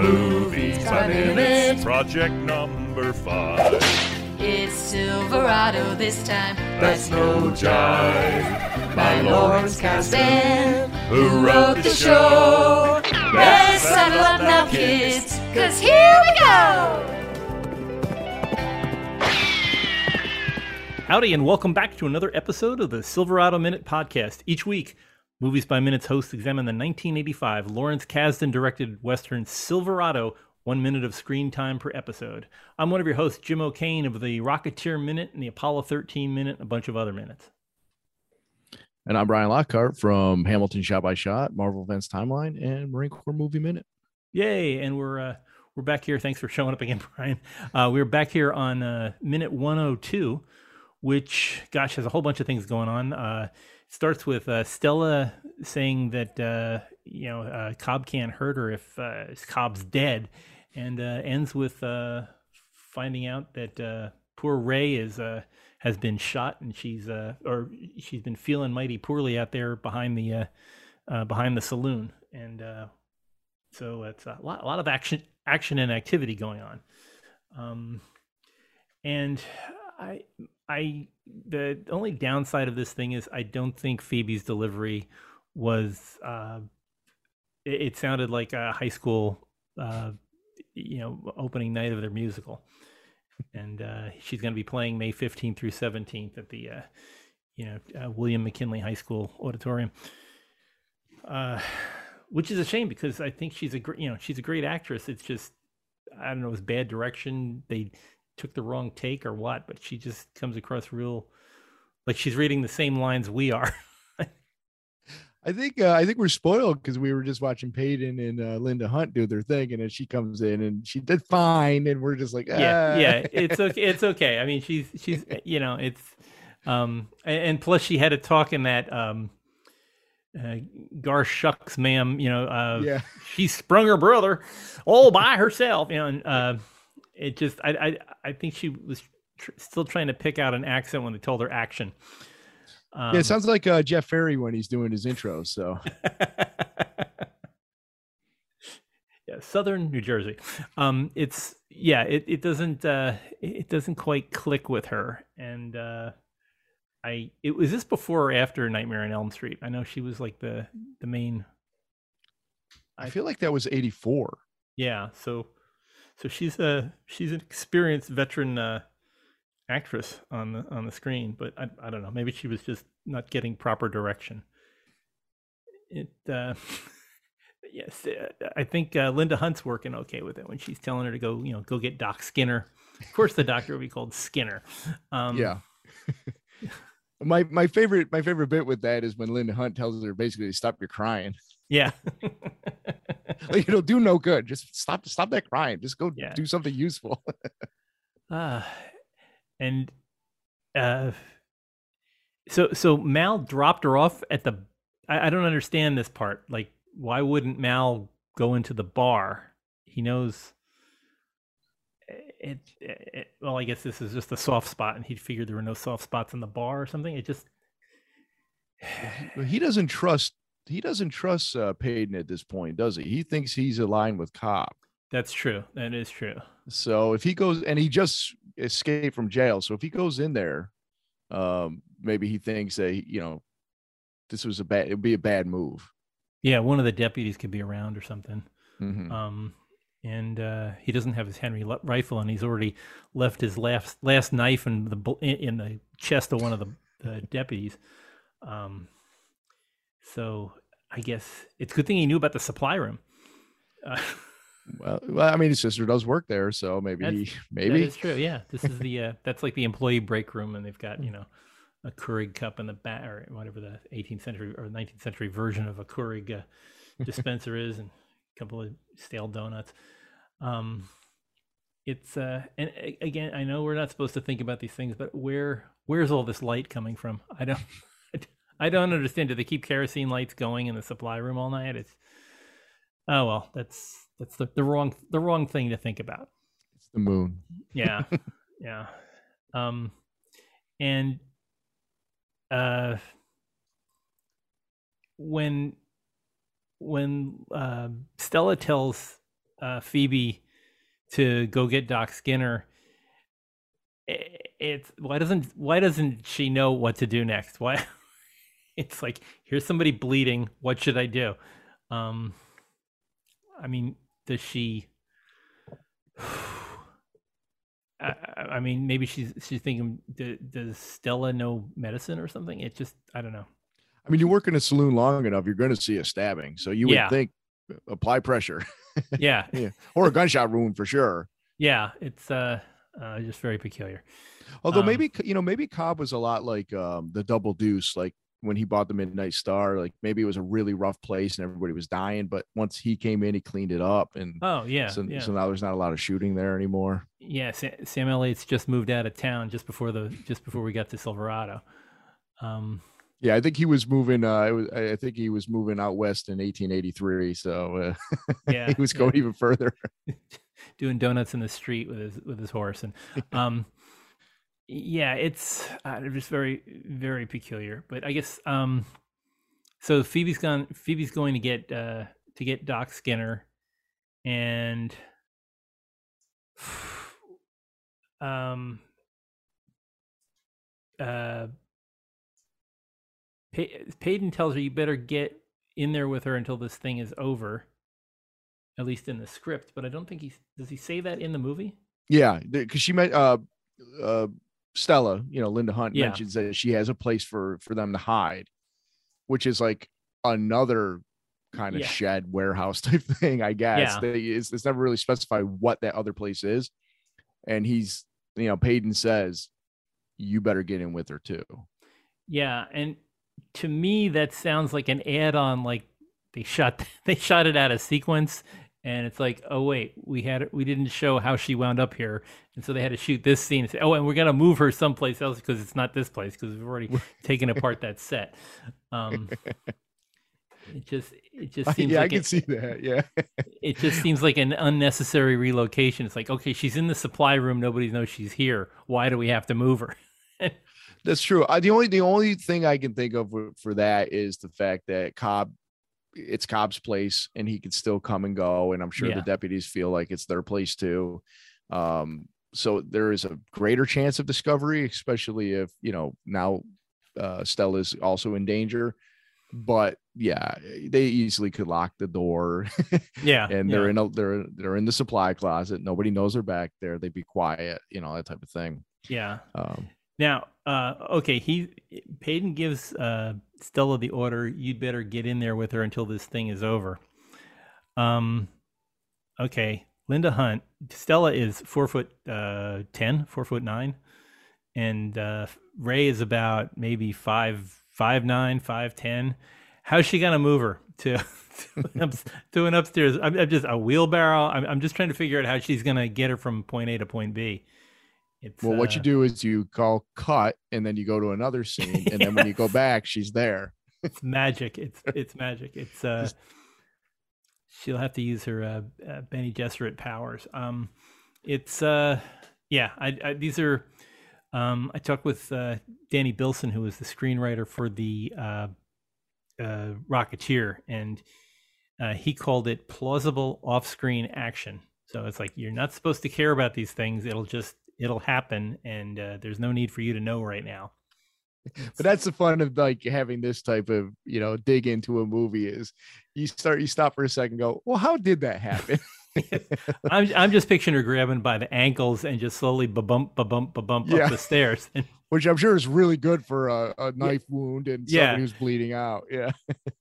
Movies by minutes, project number five. It's Silverado this time. That's no jive. My Lawrence Kasdan, who wrote the show. Let's settle up now, kids, cause here we go! Howdy, and welcome back to another episode of the Silverado Minute Podcast. Each week, Movies by Minutes hosts examine the 1985 Lawrence Kasdan directed Western Silverado, one minute of screen time per episode. I'm one of your hosts, Jim O'Kane of the Rocketeer Minute and the Apollo 13 Minute, and a bunch of other minutes. And I'm Brian Lockhart from Hamilton Shot by Shot, Marvel Events Timeline, and Marine Corps Movie Minute. Yay! And we're uh, we're back here. Thanks for showing up again, Brian. Uh, we're back here on uh, minute 102, which, gosh, has a whole bunch of things going on. Starts with uh, Stella saying that uh, you know uh, Cobb can't hurt her if uh, Cobb's dead, and uh, ends with uh, finding out that uh, poor Rae is uh, has been shot, and she's uh, or she's been feeling mighty poorly out there behind the uh, uh, behind the saloon, and uh, so it's a lot, a lot of action action and activity going on. Um, and I I the only downside of this thing is I don't think Phoebe's delivery was uh, it, it sounded like a high school uh, you know opening night of their musical, and uh, she's going to be playing May 15th through 17th at the uh, you know uh, William McKinley High School auditorium. Uh, which is a shame because I think she's a great, you know, she's a great actress. It's just, I don't know, it was bad direction. They took the wrong take or what, but she just comes across real, like she's reading the same lines we are. I think uh, I think we're spoiled because we were just watching Paden and uh, Linda Hunt do their thing, and then she comes in and she did fine, and we're just like, yeah, "Ah." yeah, it's okay. It's okay. I mean, she's she's you know, it's um, and, and plus she had a talk in that um, uh, gar shucks, ma'am. You know, uh, yeah. she sprung her brother all by herself. You know, and uh, it just I I I think she was tr- still trying to pick out an accent when they told her action. Um, yeah, it sounds like uh, Jeff Ferry when he's doing his intro. So yeah, Southern New Jersey. Um, it's yeah, it it doesn't uh, it doesn't quite click with her, and uh, I it was this before or after Nightmare on Elm Street. I know she was like the the main. I feel like that was '84. Yeah, so so she's a she's an experienced veteran uh, actress on the on the screen, but I I don't know. Maybe she was just not getting proper direction. It uh, yes, uh, I think uh, Linda Hunt's working okay with it when she's telling her to go you know go get Doc Skinner. Of course, the doctor will be called Skinner. Um, yeah. my my favorite my favorite bit with that is when Linda Hunt tells her basically to stop your crying. Yeah. Like it'll do no good. Just stop stop that crime. Just go Yeah. do something useful. Uh, and uh, so so Mal dropped her off at the. I, I don't understand this part. Like, why wouldn't Mal go into the bar? He knows. It, it, well, I guess this is just a soft spot, and he'd figured there were no soft spots in the bar or something. It just he doesn't trust he doesn't trust uh, Paden at this point, does he? He thinks he's aligned with Cobb. that's true. That is true. So if he goes and he just escaped from jail, so if he goes in there, um, maybe he thinks that you know this was a bad it'd be a bad move. Yeah, one of the deputies could be around or something. Mhm. um, and uh, he doesn't have his Henry rifle, and he's already left his last last knife in the in the chest of one of the, the deputies. Um, so I guess it's a good thing he knew about the supply room. Uh, Well, well, I mean, his sister does work there, so maybe he, maybe is true. Yeah, this is the uh, that's like the employee break room, and they've got you know a Keurig cup in the back, or whatever the 18th century or 19th century version of a Keurig uh, dispenser is, and a couple of stale donuts. Um, it's uh, and again, I know we're not supposed to think about these things, but where where's all this light coming from? I don't, I don't understand. Do they keep kerosene lights going in the supply room all night? It's oh well, that's that's the, the wrong the wrong thing to think about it's the moon. yeah yeah um and uh when when uh, stella tells uh, Phoebe to go get Doc Skinner, it's why doesn't why doesn't she know what to do next? Why? It's like here's somebody bleeding. What should I do? Um, I mean, does she? I, I mean, maybe she's she's thinking, "D- does Stella know medicine or something? It just, I don't know. I mean, you work in a saloon long enough, you're going to see a stabbing. So you would Yeah. think apply pressure Yeah, or a gunshot wound for sure. yeah, it's uh, uh just very peculiar. Although Um, maybe you know, maybe Cobb was a lot like um, the Double Deuce, like when he bought the Midnight Star. Like maybe it was a really rough place and everybody was dying, but once he came in, he cleaned it up, and Oh yeah, so, yeah, so now there's not a lot of shooting there anymore. yeah. Sa- Sam Elliott's just moved out of town just before the just before we got to Silverado. Um, Yeah, I think he was moving. Uh, it was, I think he was moving out west in 1883. So uh, yeah, he was yeah. going even further. doing donuts in the street with his with his horse and um yeah it's uh, just very very peculiar but i guess um so phoebe's gone phoebe's going to get uh to get doc skinner and um uh Pay- Paden tells her you better get in there with her until this thing is over at least in the script but i don't think he does he say that in the movie? Yeah, because she met uh, uh, Stella. You know, Linda Hunt Yeah. mentions that she has a place for for them to hide, which is like another kind of Yeah. shed warehouse type thing. I guess Yeah. they, it's, it's never really specified what that other place is, and he's you know Paden says you better get in with her too. yeah and to me that sounds like an add-on like they shot they shot it out of sequence and it's like oh wait we had we didn't show how she wound up here and so they had to shoot this scene and say oh and we're gonna move her someplace else because it's not this place because we've already taken apart that set um it just it just seems yeah, like I can it- see that. Yeah. it just seems like an unnecessary relocation. It's like, okay, she's in the supply room. Nobody knows she's here. Why do we have to move her? That's true. I, the only the only thing I can think of for, for that is the fact that Cobb, it's Cobb's place, and he could still come and go, and I'm sure Yeah. the deputies feel like it's their place too. Um, so there is a greater chance of discovery, especially if you know now uh, Stella's also in danger. But yeah, they easily could lock the door, Yeah, and they're yeah. in a they're they're in the supply closet. Nobody knows they're back there. They'd be quiet, you know that type of thing. yeah. Um, Now, uh, okay, he Paden gives uh, Stella the order. You'd better get in there with her until this thing is over. Um, okay, Linda Hunt. Stella is four foot uh, ten, four foot nine, and uh, Rae is about maybe five five nine, five ten. How's she gonna move her to to an, upstairs? I'm, I'm just a wheelbarrow. I'm, I'm just trying to figure out how she's gonna get her from point A to point B. It's, Well, what you uh, do is you call cut and then you go to another scene. And then when you go back, she's there. it's magic. It's it's magic. It's uh, she'll have to use her uh, uh, Bene Gesserit powers. Um, it's uh, yeah. I, I these are. Um, I talked with uh, Danny Bilson, who was the screenwriter for the uh, uh, Rocketeer, and uh, he called it plausible off-screen action. So it's like you're not supposed to care about these things. It'll just it'll happen, and uh, there's no need for you to know right now. But that's the fun of like having this type of, you know, dig into a movie is you start, you stop for a second, go, well, how did that happen? I'm I'm just picturing her grabbing by the ankles and just slowly ba bump ba bump ba bump Yeah. up the stairs. Which I'm sure is really good for a, a knife wound and Yeah. somebody who's bleeding out. Yeah.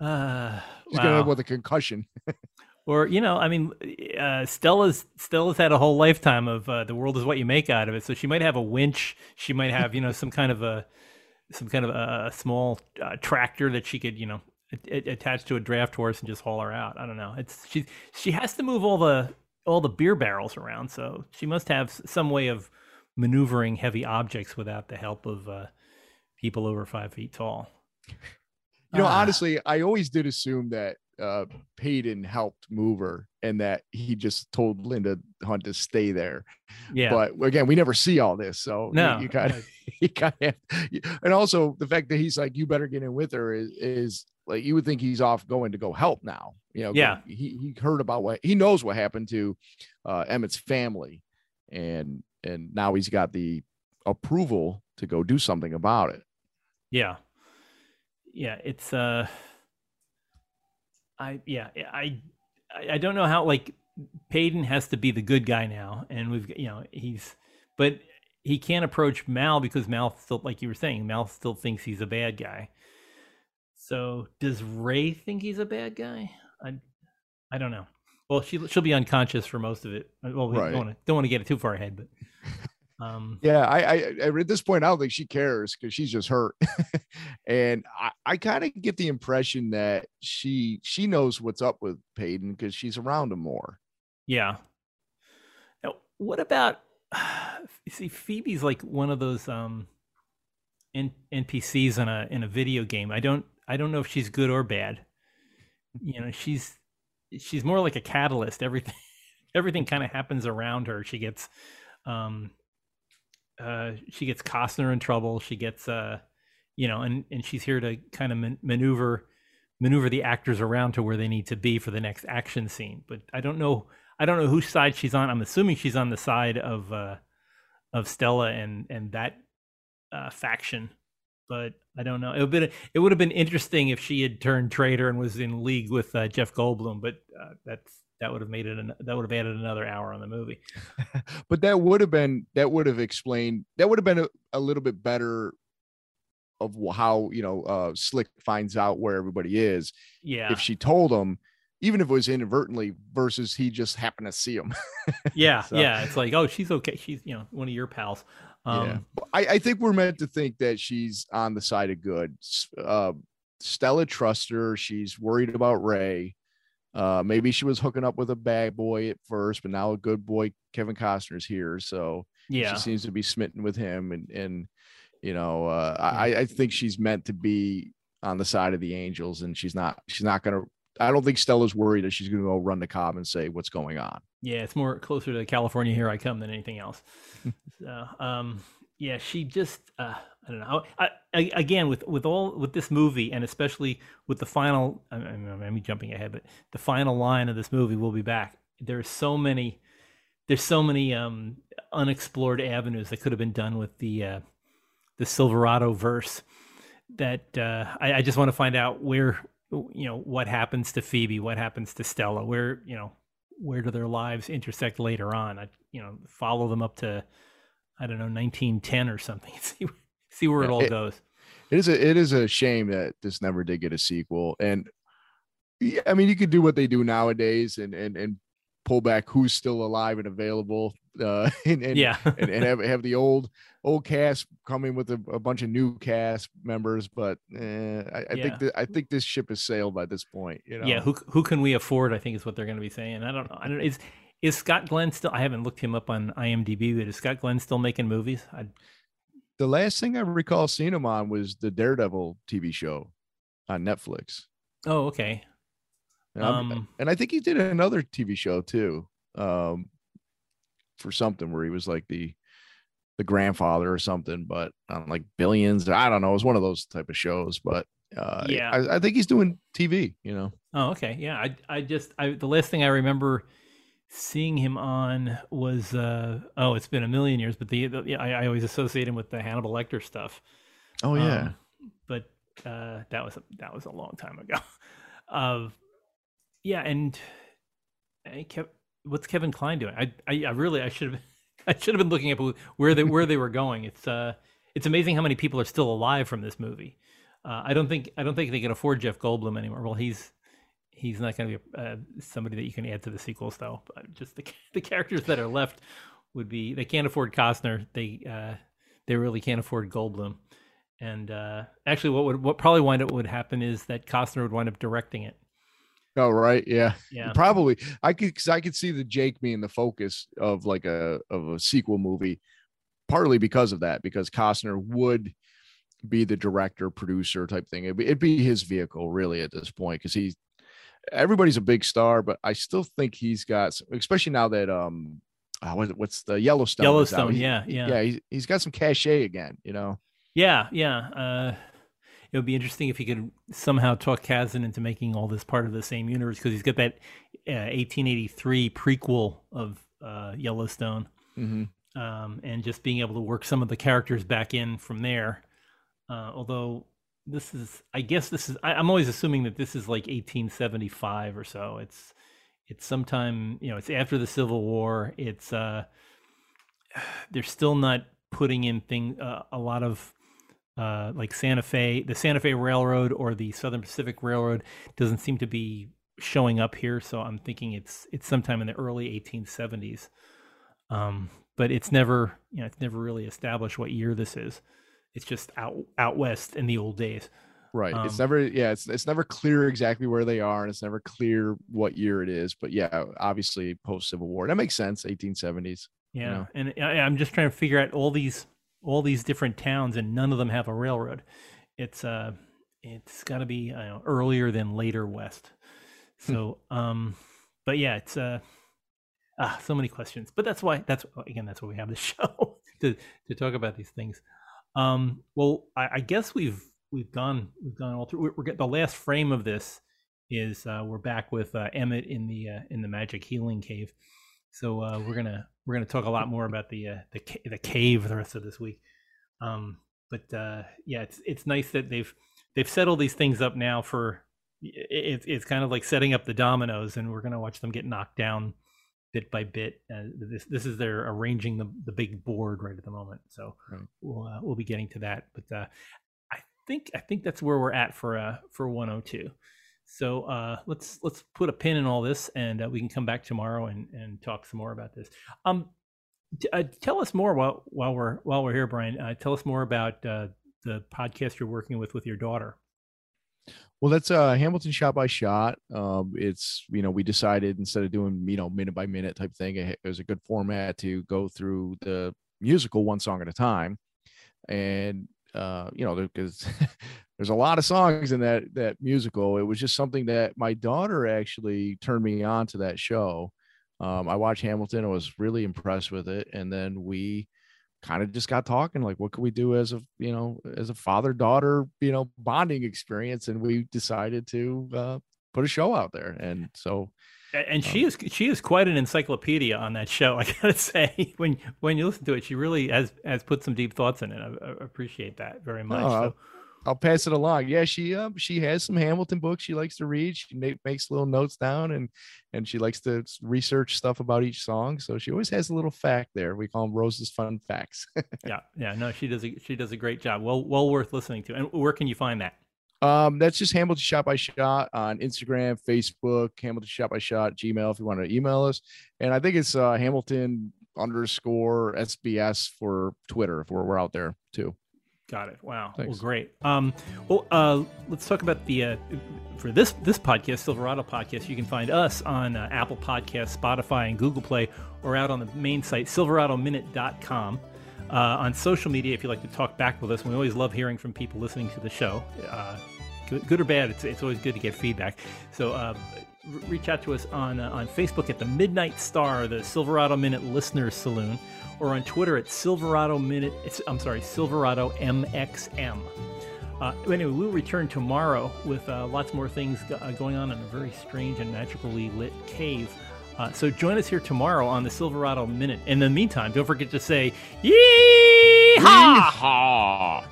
uh, She's gonna end wow. with a concussion. Or you know, I mean, uh, Stella's Stella's had a whole lifetime of uh, the world is what you make out of it. So she might have a winch. She might have you know some kind of a some kind of a, a small uh, tractor that she could you know a- a- attach to a draft horse and just haul her out. I don't know. It's she she has to move all the all the beer barrels around, so she must have some way of maneuvering heavy objects without the help of uh, people over five feet tall. You know, Ah. honestly, I always did assume that uh, Paden helped move her and that he just told Linda Hunt to stay there. Yeah. But again, we never see all this. So you- No, you, kind of, you kind of, and also the fact that he's like, you better get in with her is, is like, you would think he's off going to go help now. You know, Yeah. He, he heard about what he knows what happened to uh, Emmett's family and, and now he's got the approval to go do something about it. Yeah. Yeah, it's uh I yeah, I I don't know how like Paden has to be the good guy now and we've you know, he's but he can't approach Mal because Mal still like you were saying, Mal still thinks he's a bad guy. So, does Rae think he's a bad guy? I I don't know. Well, she she'll be unconscious for most of it. Well, we Right. don't want to don't want to get it too far ahead, but um Yeah, I, I, I at this point I don't think she cares because she's just hurt, and I, I kind of get the impression that she she knows what's up with Paden because she's around him more. Yeah. Now, what about see Phoebe's like one of those um N- NPCs in a in a video game. I don't I don't know if she's good or bad. You know, she's she's more like a catalyst. Everything everything kind of happens around her. She gets um uh she gets Costner in trouble. She gets uh you know, and and she's here to kind of man- maneuver maneuver the actors around to where they need to be for the next action scene. But I don't know I don't know whose side she's on. I'm assuming she's on the side of uh of Stella and and that uh faction. But I don't know. It would been it would have been interesting if she had turned traitor and was in league with uh, Jeff Goldblum. But uh, that's that would have made it an, that would have added another hour on the movie. But that would have been that would have explained that would have been a, a little bit better of how you know uh, Slick finds out where everybody is Yeah, if she told him, even if it was inadvertently, versus he just happened to see him. yeah, So- yeah. It's like oh, she's okay. She's you know one of your pals. Um, yeah, I, I think we're meant to think that she's on the side of good. Uh, Stella trusts her. She's worried about Rae. Uh, maybe she was hooking up with a bad boy at first, but now a good boy, Kevin Costner's here, so yeah, she seems to be smitten with him. And and you know, uh, I I think she's meant to be on the side of the angels, and she's not. She's not gonna. I don't think Stella's worried that she's gonna go run to Cobb and say what's going on. yeah. It's more closer to California. Here I come than anything else. so, um, yeah, she just uh, I don't know. I, I, again, with with all with this movie, and especially with the final, I, I, I'm jumping ahead, but the final line of this movie, "We'll be back." There's so many, there's so many um, unexplored avenues that could have been done with the uh, the Silverado verse. That uh, I, I just want to find out where you know what happens to Phoebe, what happens to Stella, where you know where do their lives intersect later on. I you know follow them up to I don't know 1910 or something. See where it all It- goes. It is a it is a shame that this never did get a sequel. And I mean, you could do what they do nowadays and and and pull back who's still alive and available. Uh, and, and yeah, and, and have, have the old old cast come in with a, a bunch of new cast members, but eh, I, I Yeah. think that I think this ship has sailed by this point. You know, yeah. Who who can we afford? I think is what they're going to be saying. I don't know. I don't. Is is Scott Glenn still? I haven't looked him up on IMDb, but is Scott Glenn still making movies? I, the last thing I recall seeing him on was the Daredevil TV show on Netflix. oh, okay. And, Um, and I think he did another TV show too, um, for something where he was like the the grandfather or something, but on like billions. I don't know. It was one of those type of shows, but uh, Yeah. I, I think he's doing TV. You know, Oh, okay. Yeah, I I just I the last thing I remember seeing him on was uh oh, it's been a million years, but the, the I, I always associate him with the Hannibal Lecter stuff. oh yeah, Um, but uh that was a, that was a long time ago. Uh, yeah, and I kept what's Kevin Kline doing? I I, I really I should have I should have been looking up where they where they were going. It's uh it's amazing how many people are still alive from this movie. Uh, I don't think I don't think they can afford Jeff Goldblum anymore. Well, he's he's not going to be uh, somebody that you can add to the sequels, though. But just the the characters that are left would be they can't afford Costner. They uh, they really can't afford Goldblum. And uh, actually, what would what probably wind up would happen is that Costner would wind up directing it. oh right, yeah, Yeah, probably. I could cause I could see the Jake being the focus of like a of a sequel movie, partly because of that, because Costner would be the director, producer type thing. It'd be, it'd be his vehicle really at this point because he's everybody's a big star, but I still think he's got, especially now that um, uh, what's the Yellowstone? Yellowstone, yeah, yeah, yeah. He's, he's got some cachet again, you know. Yeah, yeah. Uh, it would be interesting if he could somehow talk Kasdan into making all this part of the same universe because he's got that uh, 1883 prequel of uh, Yellowstone, Mm-hmm. um, and just being able to work some of the characters back in from there. Uh, although this is, I guess this is, I, I'm always assuming that this is like 1875 or so. It's, it's sometime, you know, it's after the Civil War. It's, uh, they're still not putting in thing uh, a lot of uh, like Santa Fe, the Santa Fe Railroad or the Southern Pacific Railroad doesn't seem to be showing up here. So I'm thinking it's it's sometime in the early 1870s. Um, but it's never you know it's never really established what year this is. It's just out out west in the old days. Right. it's Um, never, yeah, it's it's never clear exactly where they are, and it's never clear what year it is. But yeah, obviously post Civil War. That makes sense. 1870s. Yeah, know? and I, I'm just trying to figure out all these all these different towns, and none of them have a railroad. It's uh, it's got to be know, earlier than later west. So, um, but yeah, it's uh, ah, so many questions. But that's why that's again that's why we have this show to to talk about these things. Um, well, I, I guess we've we've gone we've gone all through. We're, we're get the last frame of this is uh, we're back with uh, Emmett in the uh, in the magic healing cave. So uh, we're gonna we're gonna talk a lot more about the uh, the ca- the cave the rest of this week. Um, but uh, yeah, it's it's nice that they've they've set all these things up now for it's it's kind of like setting up the dominoes, and we're gonna watch them get knocked down bit by bit. Uh, this this is their arranging the the big board right at the moment. So Right. we'll uh, we'll be getting to that. But uh, I think I think that's where we're at for uh for 102. So uh, let's let's put a pin in all this, and uh, we can come back tomorrow and, and talk some more about this. Um, t- uh, tell us more while while we're while we're here, Brian. Uh, tell us more about uh, the podcast you're working with with your daughter. Well, that's uh Hamilton shot by shot. Um, it's you know we decided instead of doing you know minute by minute type thing, it it was a good format to go through the musical one song at a time, and uh you know because there's a lot of songs in that that musical. It was just something that my daughter actually turned me on to that show. Um, I watched Hamilton. I was really impressed with it, and then we kind of just got talking like what could we do as a you know as a father daughter you know bonding experience and we decided to uh put a show out there and so And she is she is quite an encyclopedia on that show. I gotta say, when when you listen to it, she really has has put some deep thoughts in it. I, I appreciate that very much. Oh, So, i'll pass it along yeah she um she has some hamilton books she likes to read she make, makes little notes down and and she likes to research stuff about each song so she always has a little fact there we call them rose's fun facts yeah, yeah, no, she does a, she does a great job. Well, well worth listening to. And where can you find that? Um, that's just Hamilton Shot by Shot on Instagram, Facebook, Hamilton Shot by Shot, Gmail if you want to email us. And I think it's uh Hamilton underscore SBS for Twitter if we're, we're out there too. Got it. Wow. Thanks. Well, great. Um, well, uh, let's talk about the uh, for this this podcast, Silverado podcast. You can find us on uh, Apple Podcasts, Spotify, and Google Play, or out on the main site silveradominute.com. Uh, on social media, if you'd like to talk back with us, we always love hearing from people listening to the show. Uh, good, good or bad, it's, it's always good to get feedback. So uh, reach out to us on uh, on Facebook at the Midnight Star, the Silverado Minute Listeners Saloon, or on Twitter at Silverado Minute. I'm sorry, Silverado MXM. Uh, anyway, we'll return tomorrow with uh, lots more things uh, going on in a very strange and magically lit cave. Uh, so join us here tomorrow on the Silverado Minute. In the meantime, don't forget to say, Yeehaw! Yeehaw!